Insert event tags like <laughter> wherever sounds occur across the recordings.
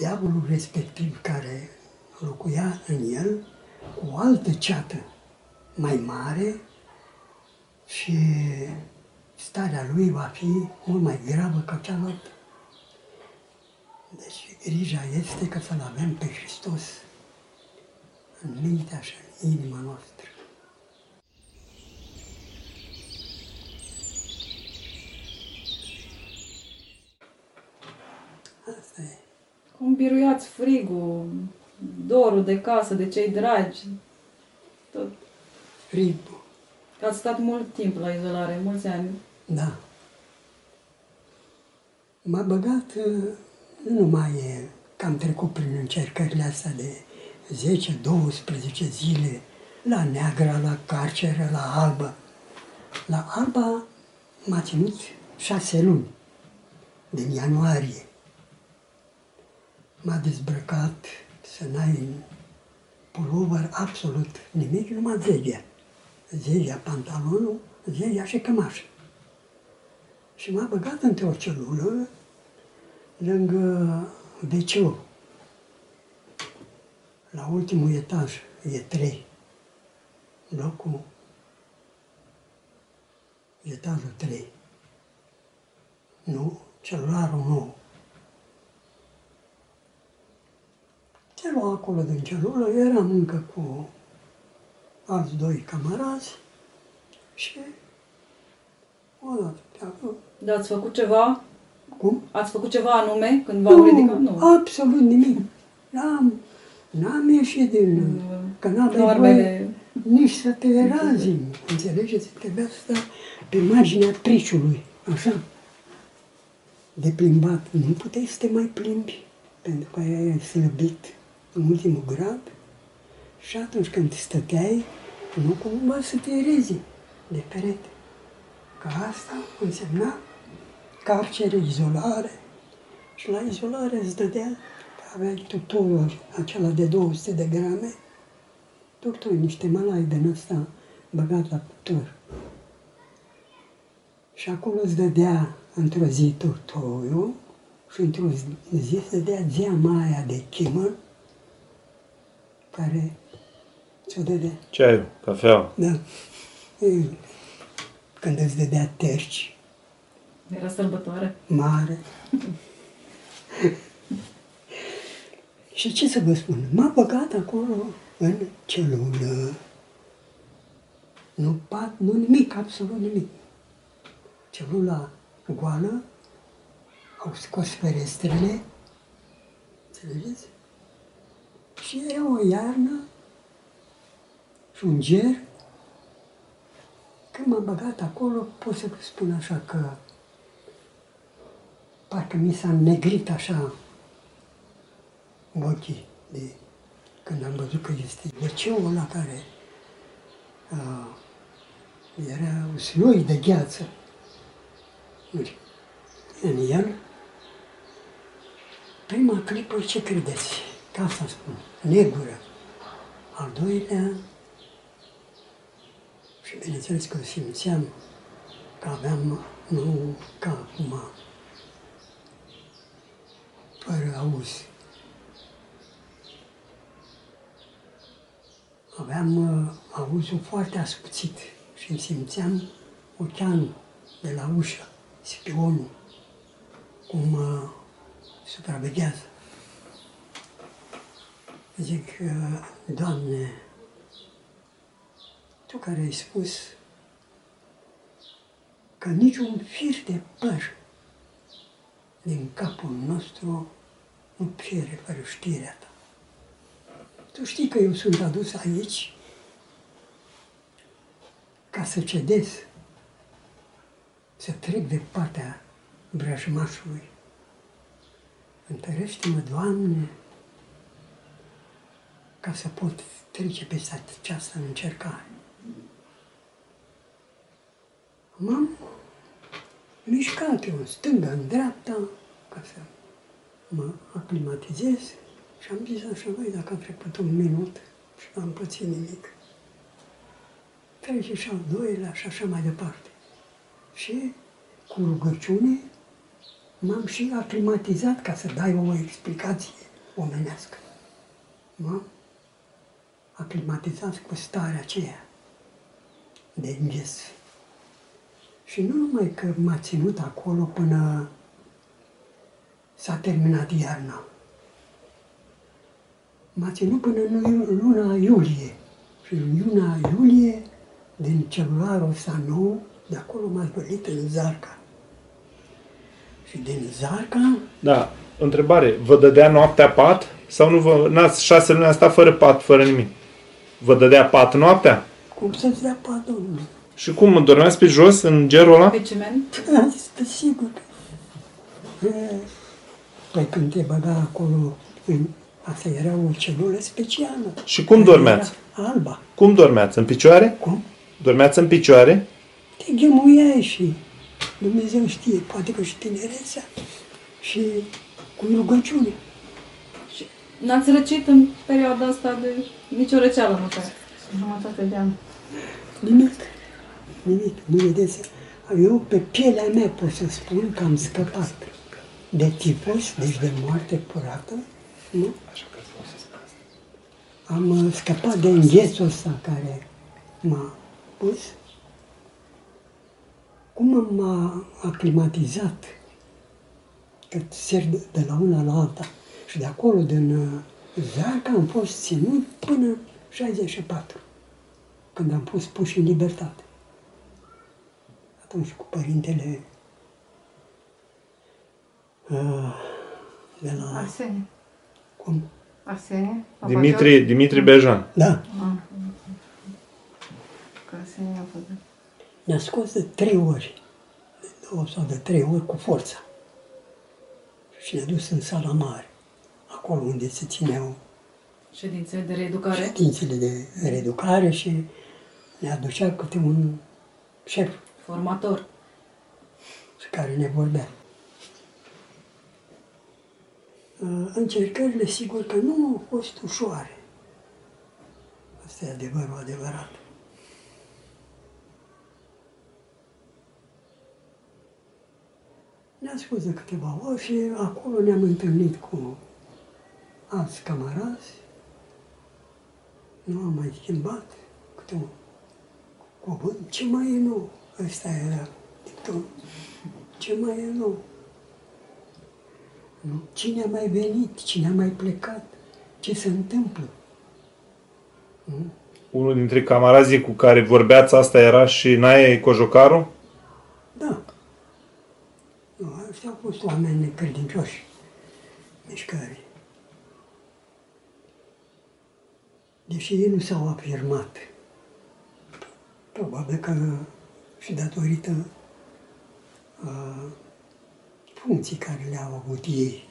diavolul respectiv care locuia în el, cu o altă ceată mai mare și starea lui va fi mult mai gravă ca cealaltă. Deci grija este că să-L avem pe Hristos în mintea și în inima noastră. Asta e. Cum biruiați frigul, dorul de casă, de cei dragi, tot. Frigul, Că ați stat mult timp la izolare, mulți ani. da. M-a băgat, uh, nu numai e că am trecut prin încercările astea de 10-12 zile, la Neagra, la Carceră, la Alba. La Alba m-a ținut șase luni, din ianuarie. M-a dezbrăcat să n-ai în pulover absolut nimic, numai zegea. Zegea, pantalonul, zegea și cămașă. Și m-a băgat într-o celulă lângă wc La ultimul etaj, e trei. Blocul, etajul trei. Nu, celularul nou. Te lua acolo din celulă, eram încă cu alți doi camarazi și odată pe acolo. Dar ați făcut ceva? Cum? Ați făcut ceva anume când v-au ridicat? Nu. absolut nimic. N-am, n-am ieșit din... Că n-aveai voie Normele. nici să te razi. Înțelegeți? Trebuia să stai pe marginea priciului, așa. De plimbat. Nu puteai să te mai plimbi, pentru că ai slăbit în ultimul grad. Și atunci când stăteai, nu cumva să te rezi de perete. Că asta însemna carcere, izolare. Și la izolare îți dădea, că aveai tuturor acela de 200 de grame, torturi, niște malai din ăsta băgat la cuptor. Și acolo îți dădea într-o zi tortoiul și într-o zi îți dădea zeama aia de chimă care ți-o dădea. Ceaiul, cafea. Da. E, Când îți dădea terci, Era sărbătoare. mare. și ce să vă spun, m-a băgat acolo în celulă. Nu pat, nu nimic, absolut nimic. Celula goală, au scos ferestrele, înțelegeți? Și era o iarnă și un ger. Când m-am băgat acolo, pot să vă spun așa că parcă mi s-a negrit așa ochii de când am văzut că este wc ăla care uh, era un sloi de gheață în el. Prima clipă, ce credeți? Ca asta spun, negură. Al doilea, și bineînțeles că simțeam că aveam, nu ca acum, fără auz. Aveam uh, auzul foarte ascuțit și îmi simțeam oceanul de la ușă, spionul, cum uh, supraveghează. Zic, uh, Doamne, Tu care ai spus că niciun fir de păr din capul nostru nu piere fără știrea ta. Tu știi că eu sunt adus aici ca să cedez, să trec de partea vrăjmașului. Întărește-mă, Doamne, ca să pot trece peste această încercare. M-am mișcat eu în stânga, în dreapta, ca să mă aclimatizez și am zis așa, băi, dacă a trecut un minut și n-am pățit nimic, trece și al doilea și așa mai departe. Și cu rugăciune m-am și aclimatizat ca să dai o explicație omenească. M-am aclimatizat cu starea aceea de înghes. Și nu numai că m-a ținut acolo până s-a terminat iarna. M-a ținut până în luna iulie. Și în luna iulie, din celularul ăsta nou, de acolo m-a zvălit în Zarca. Și din Zarca, Da. Întrebare. Vă dădea noaptea pat? Sau nu vă... N-ați șase luni a stat fără pat, fără nimic? Vă dădea pat noaptea? cum să-ți dea pat, domnule? Și cum? Dormeați pe jos, în gerul ăla? Pe ciment? Da, este sigur. E, Păi când te băga acolo, în, asta era o celulă specială. Și cum Care dormeați? era Alba. Cum dormeați? În picioare? Cum? Dormeați în picioare? Te ghemuiai și Dumnezeu știe, poate că și tinerețea și cu rugăciune. Și n-ați răcit în perioada asta de nicio răceală măcar. Jumătate de an. Nimic. Nimic. Nu vedeți? Eu pe pielea mea pot să spun că am scăpat de tifos, deci de moarte curată, nu? Am uh, scăpat de înghețul ăsta care m-a pus. Cum m-a aclimatizat, că ser de, de la una la alta, și de acolo, din uh, Zarca, am fost ținut până 64 când am fost puși în libertate. Atunci cu părintele uh, de la... Arsenie. Cum? Arsenie? Papa Dimitri, Dimitri Bejan. Da, George? Ah. Că Arsenie a fost. ne-a scos de trei ori, de două sau de trei ori cu forța. Și ne-a dus în sala mare, acolo unde se țineau Ședințe de reeducare? ședințele de reeducare și ne aducea câte un șef Formator. care ne vorbea. Uh, Încercările, sigur că nu au fost ușoare. Asta e adevărul adevărat. Ne-a spus de câteva ori și acolo ne-am întâlnit cu alți camarazi. Nu am mai schimbat câte un cuvânt. Ce mai e nou? Ăsta era dictonul. Ce mai e nou? Nu? Cine a mai venit? Cine a mai plecat? Ce se întâmplă? Nu? Unul dintre camarazii cu care vorbeați asta era și Nae Cojocaru? Da. Nu, ăștia au fost oameni necredincioși mișcării. Deși ei nu s-au afirmat. Probabil că și datorită uh, funcții care le-au avut ei.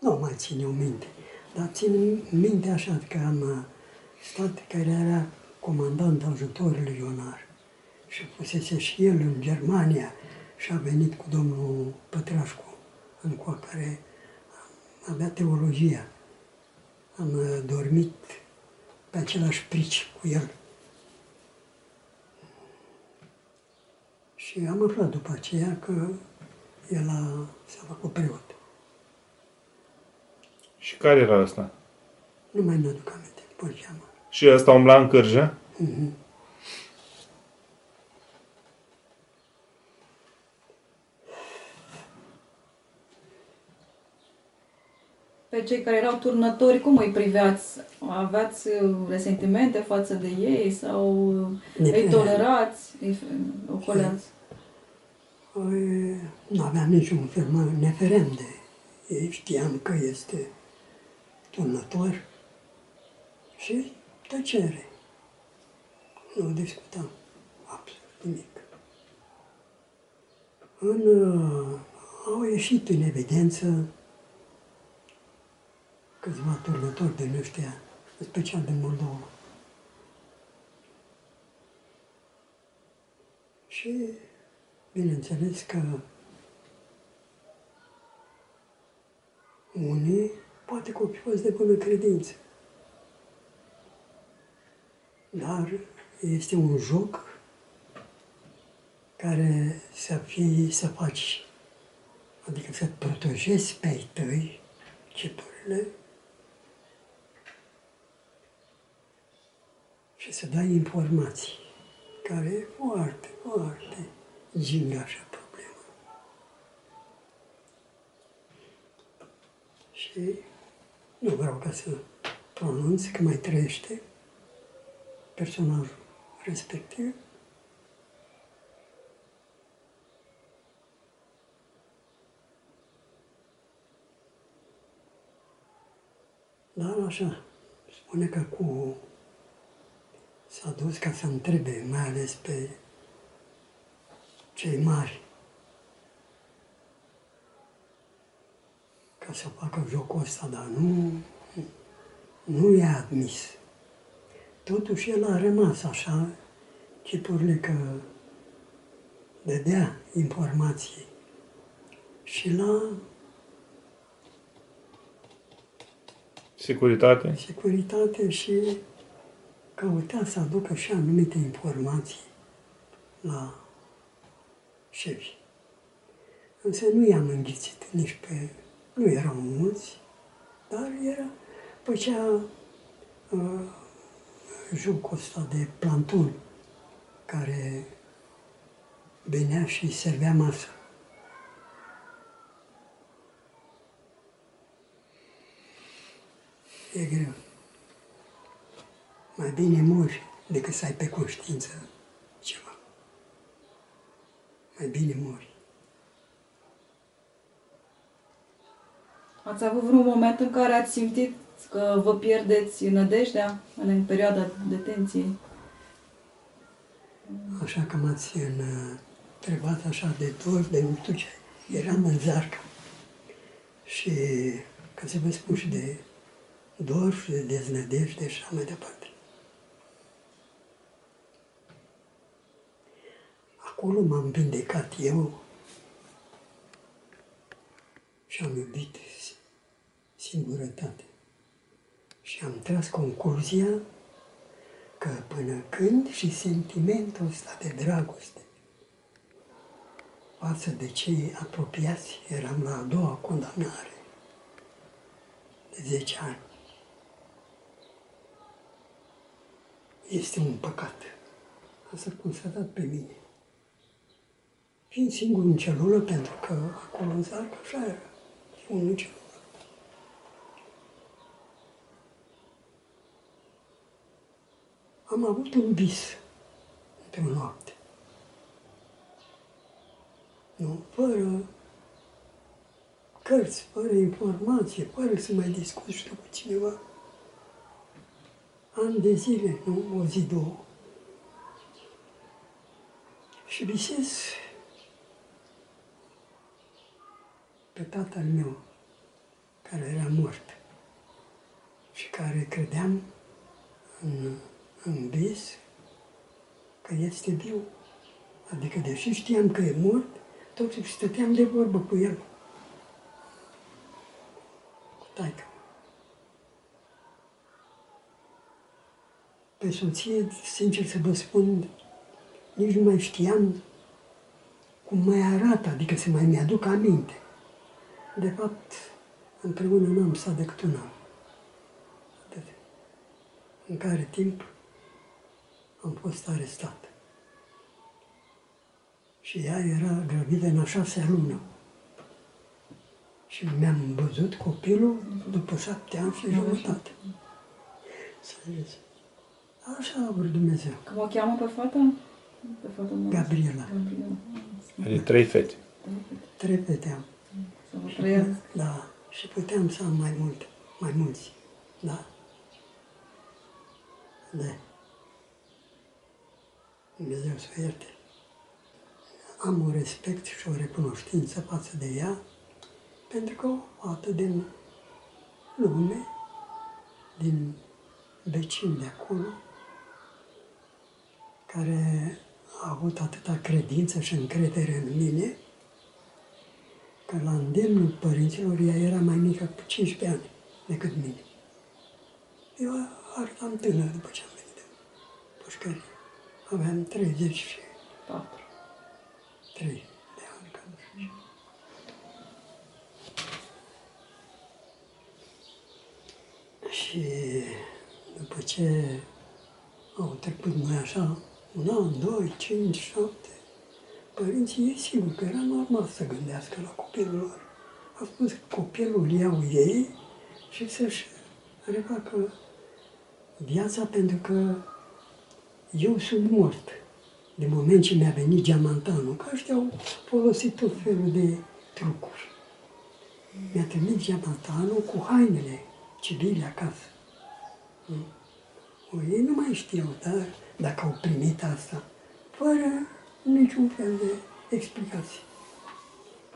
Nu mai țin eu minte, dar țin minte așa că am uh, stat care era comandant ajutorului Ionar și fusese și el în Germania și a venit cu domnul Pătrașcu, în cu care avea teologia. Am uh, dormit pe același prici cu el. Și am aflat după aceea că el a, s-a făcut preot. Și care era ăsta? Nu mai mi-aduc aminte, după ce am. Și ăsta umbla în cârjă? Pe cei care erau turnători, cum îi priveați? Aveați uh, resentimente față de ei sau uh, Ne îi feream. tolerați, îi ocoleați? Păi, nu aveam niciun fel, mă ne feream de ei, știam că este turnător și tăcere. Nu discutam absolut nimic. În, uh, au ieșit în evidență câțiva turnători din ăștia, în special din Moldova. Și bineînțeles că unii poate că au fi fost de bună credință. Dar este un joc care să fie, să faci, adică să protejezi pe ai tăi, ce și să dai informații, care e foarte, foarte gingașă problemă. Și nu vreau ca să pronunț că mai trăiește personajul respectiv, Dar așa, spune că cu s-a dus ca să întrebe, mai ales pe cei mari, ca să facă jocul ăsta, dar nu, nu i-a admis. Totuși el a rămas așa, chipurile că dădea informații și la Securitate? securitate și căuta să aducă și anumite informații la șefi. Însă nu i-am înghițit nici pe... Nu erau mulți, dar era... Făcea uh, jocul ăsta de planton care venea și servea masă. E greu. Mai bine mori decât să ai pe conștiință ceva. Mai bine mori. Ați avut vreun moment în care ați simțit că vă pierdeți nădejdea în perioada detenției? Așa că m-ați în- întrebat așa de dor, de nu știu ce. Eram în zarcă. Și ca să vă spun și de dor și de deznădejde și așa mai departe. Acolo m-am vindecat eu și am iubit singurătate. Și am tras concluzia că până când și sentimentul ăsta de dragoste față de cei apropiați, eram la a doua condamnare de 10 ani. Este un păcat. Asta constatat pe mine. Fiind singur în celulă, pentru că acolo în zarcă așa era, unul în celulă. Am avut un vis într-o noapte. Nu, fără cărți, fără informație, fără să mai discut știu cu cineva. Ani de zile, nu o zi, două. Și visez pe tatăl meu, care era mort și care credeam în, în vis că este viu. Adică, deși știam că e mort, totuși stăteam de vorbă cu el. Cu taică. Pe soție, sincer să vă spun, nici nu mai știam cum mai arată, adică să mai mi-aduc aminte. De fapt, împreună n-am stat decât un an. Atât. În care timp am fost arestat. Și ea era gravidă în a șasea lună. Și mi-am văzut copilul după șapte ani și jumătate. Înțelegeți? Așa a vrut Dumnezeu. Cum o cheamă pe fata? Pe fata mea. Gabriela. Gabriela. Are trei fete. Trei fete am. Să vă trăiască. Da. Și puteam să am mai mult, mai mulți. Da. Da. Dumnezeu să o ierte. Am un respect și o recunoștință față de ea, pentru că o fată din lume, din vecini de acolo, care a avut atâta credință și încredere în mine, că la îndemnul părinților ea era mai mică cu 15 ani decât mine. Eu arătam tânăr după ce am venit de pușcărie. Aveam 33 Patru. de ani, cam așa. Și după ce au trecut mai așa un an, doi, cinci, șapte, părinții e sigur că era normal să gândească la copilul lor. A spus că copilul iau ei și să-și refacă viața pentru că eu sunt mort. De moment ce mi-a venit geamantanul, că ăștia au folosit tot felul de trucuri. Mi-a trimis geamantanul cu hainele civile acasă. O, ei nu mai știu, dar dacă au primit asta, fără niciun fel de explicație.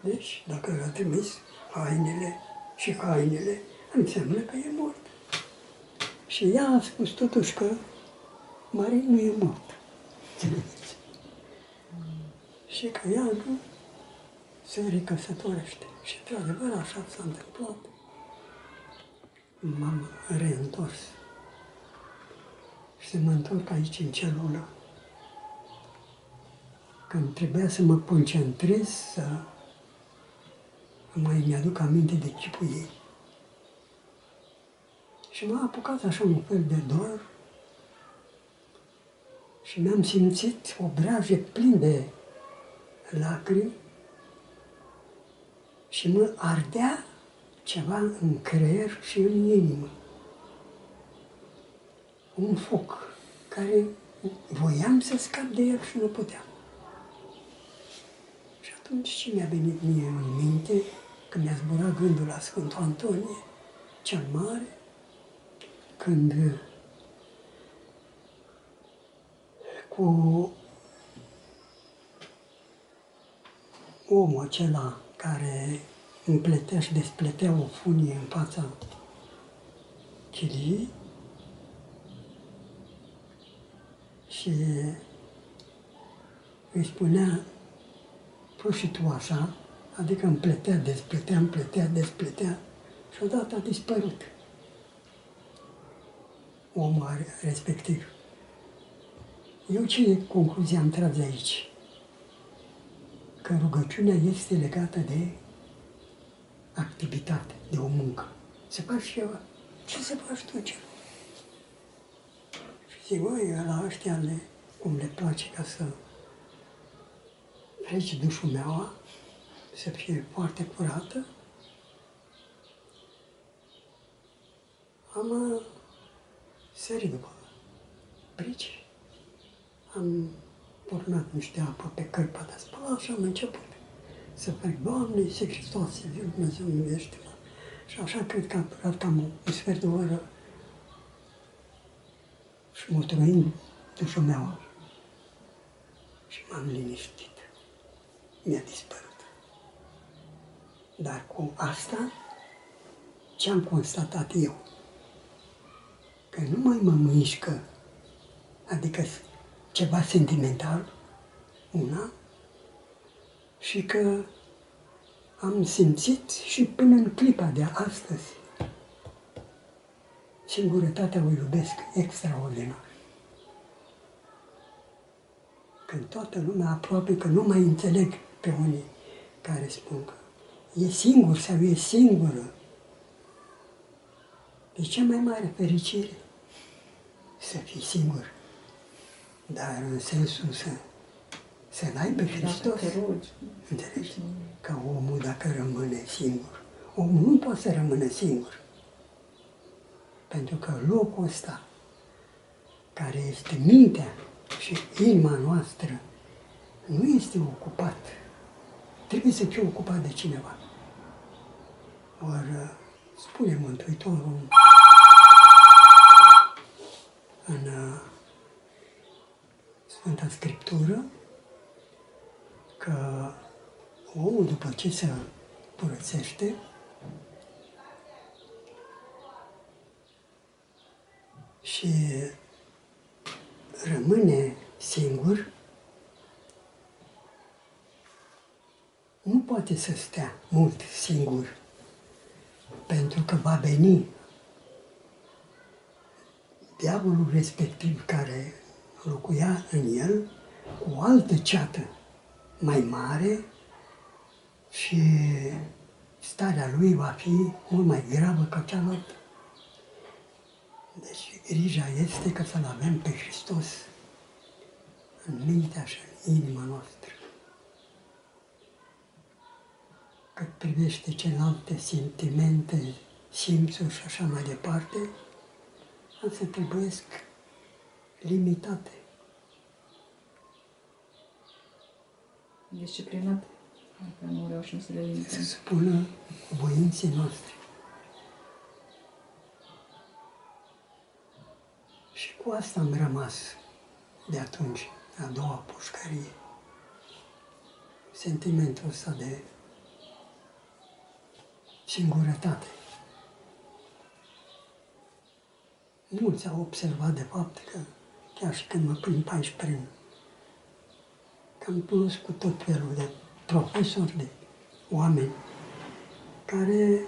Deci, dacă a trimis hainele și hainele, înseamnă că e mort. Și ea a spus totuși că Marin nu e mort. Înțelegeți? <laughs> Și că ea nu se recăsătorește. Și într-adevăr așa s-a întâmplat. M-am reîntors. Și să mă întorc aici în celulă. Când trebuia să mă concentrez, să mai mi-aduc aminte de chipul ei. Și m-a apucat așa un fel de dor și mi-am simțit obraje plin de lacrimi și mă ardea ceva în creier și în inimă. Un foc care voiam să scap de el și nu puteam. Și atunci ce mi-a venit mie în minte, când mi-a zburat gândul la Sfântul Antonie, cel mare, când cu omul acela care împletea și despletea o funie în fața chiliei și îi spunea, fă și tu așa, adică împletea, despletea, împletea, despletea și odată a dispărut omul respectiv. Eu ce concluzie am tras de aici? Că rugăciunea este legată de activitate, de o muncă. Se faci ceva. Ce să faci tu ce? Și zic, băi, la ăștia le, cum le place ca să treci dușumeaua, să fie foarte curată, am uh, sărit după brici am turnat niște apă pe cărpa de spălat și am început să fac, Doamne, Iisus Hristos, viu Dumnezeu, miluiește-mă. Și așa cred că a durat cam un sfert de oră și mulțumind dușumeaua. Și m-am liniștit. Mi-a dispărut. Dar cu asta, ce am constatat eu? Că nu mai mă mișcă, adică ceva sentimental, una, și că am simțit și până în clipa de astăzi singurătatea o iubesc extraordinar. Când toată lumea aproape că nu mai înțeleg pe unii care spun că e singur sau e singură. E cea mai mare fericire să fii singur dar în sensul să, să n-ai pe Hristos. Dacă te rogi. Înțelegi? Ca omul dacă rămâne singur. Omul nu poate să rămână singur. Pentru că locul ăsta, care este mintea și inima noastră, nu este ocupat. Trebuie să fie ocupat de cineva. Ori spune Mântuitorul în Sfânta Scriptură că omul după ce se curățește, și rămâne singur, nu poate să stea mult singur, pentru că va veni diavolul respectiv care locuia în el o altă ceată mai mare și starea lui va fi mult mai gravă ca cealaltă. Deci grija este că să-L avem pe Hristos în mintea și în inima noastră. Cât privește celelalte sentimente, simțuri și așa mai departe, astea trebuie limitate. Disciplinat. Dacă nu reușim să le Să limităm. spună voinței noastre. Și cu asta am rămas de atunci, a doua pușcărie. Sentimentul ăsta de singurătate. Mulți au observat de fapt că chiar și când mă plimb aici prin că am cunoscut tot felul de profesori, de oameni care,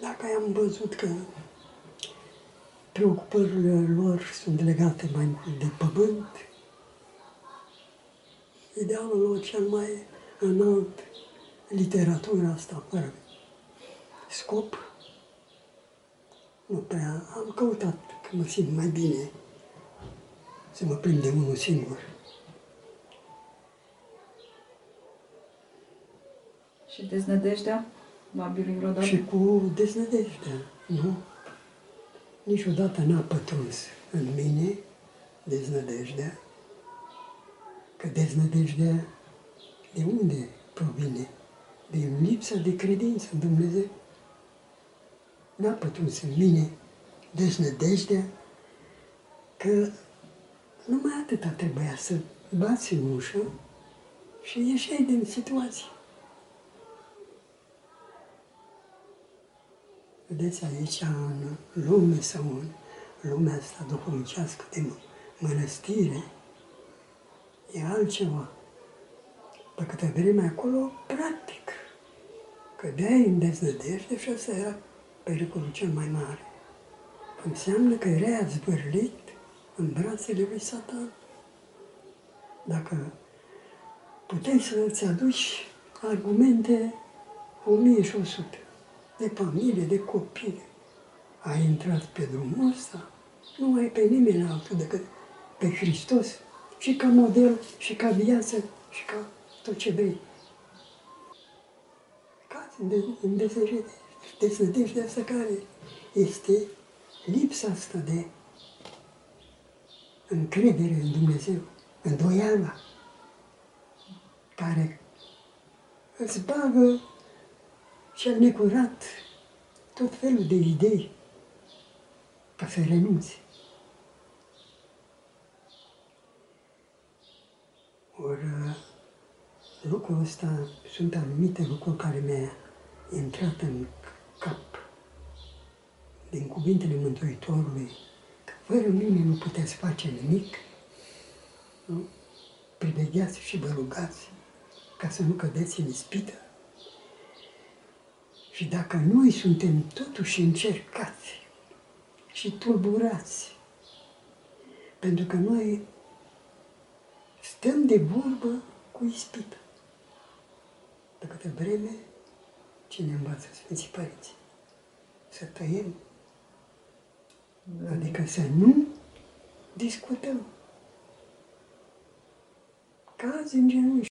dacă am văzut că preocupările lor sunt legate mai mult de pământ, idealul lor cel mai înalt, literatura asta, fără scop, nu prea am căutat că mă simt mai bine să mă prind de unul singur. Și deznădejdea va birui vreodată? Și cu deznădejdea, nu? Niciodată n-a pătruns în mine deznădejdea, că deznădejdea de unde provine? Din lipsa de credință în Dumnezeu. N-a pătruns în mine deznădejdea că numai atâta trebuia să bați în ușă și ieșeai din situație. Vedeți aici, în lume sau în lumea asta duhovnicească de mă- mănăstire, e altceva. Pe câte vreme acolo, practic, cădeai în deznădejde și ăsta era pericolul cel mai mare. Înseamnă că erai zvârlit în brațele lui Satan. Dacă puteai să-ți aduci argumente 1100 de familie, de copii, ai intrat pe drumul ăsta, nu ai pe nimeni altul decât pe Hristos și ca model, și ca viață, și ca tot ce vrei. Cazi în, de, în deznădejde, deznădejdea asta care este lipsa asta de încredere în Dumnezeu, îndoiala, care îți bagă cel necurat tot felul de idei ca să renunți. Ori uh, lucrul ăsta, sunt anumite lucruri care mi-a intrat în cap din cuvintele Mântuitorului, că fără mine nu puteți face nimic, nu? Privegheați și vă rugați ca să nu cădeți în ispită. Și dacă noi suntem totuși încercați și tulburați, pentru că noi stăm de vorbă cu ispită. De câte vreme, cine învață Sfinții Părinți? Să tăiem, adică să nu discutăm. Cazi în genunchi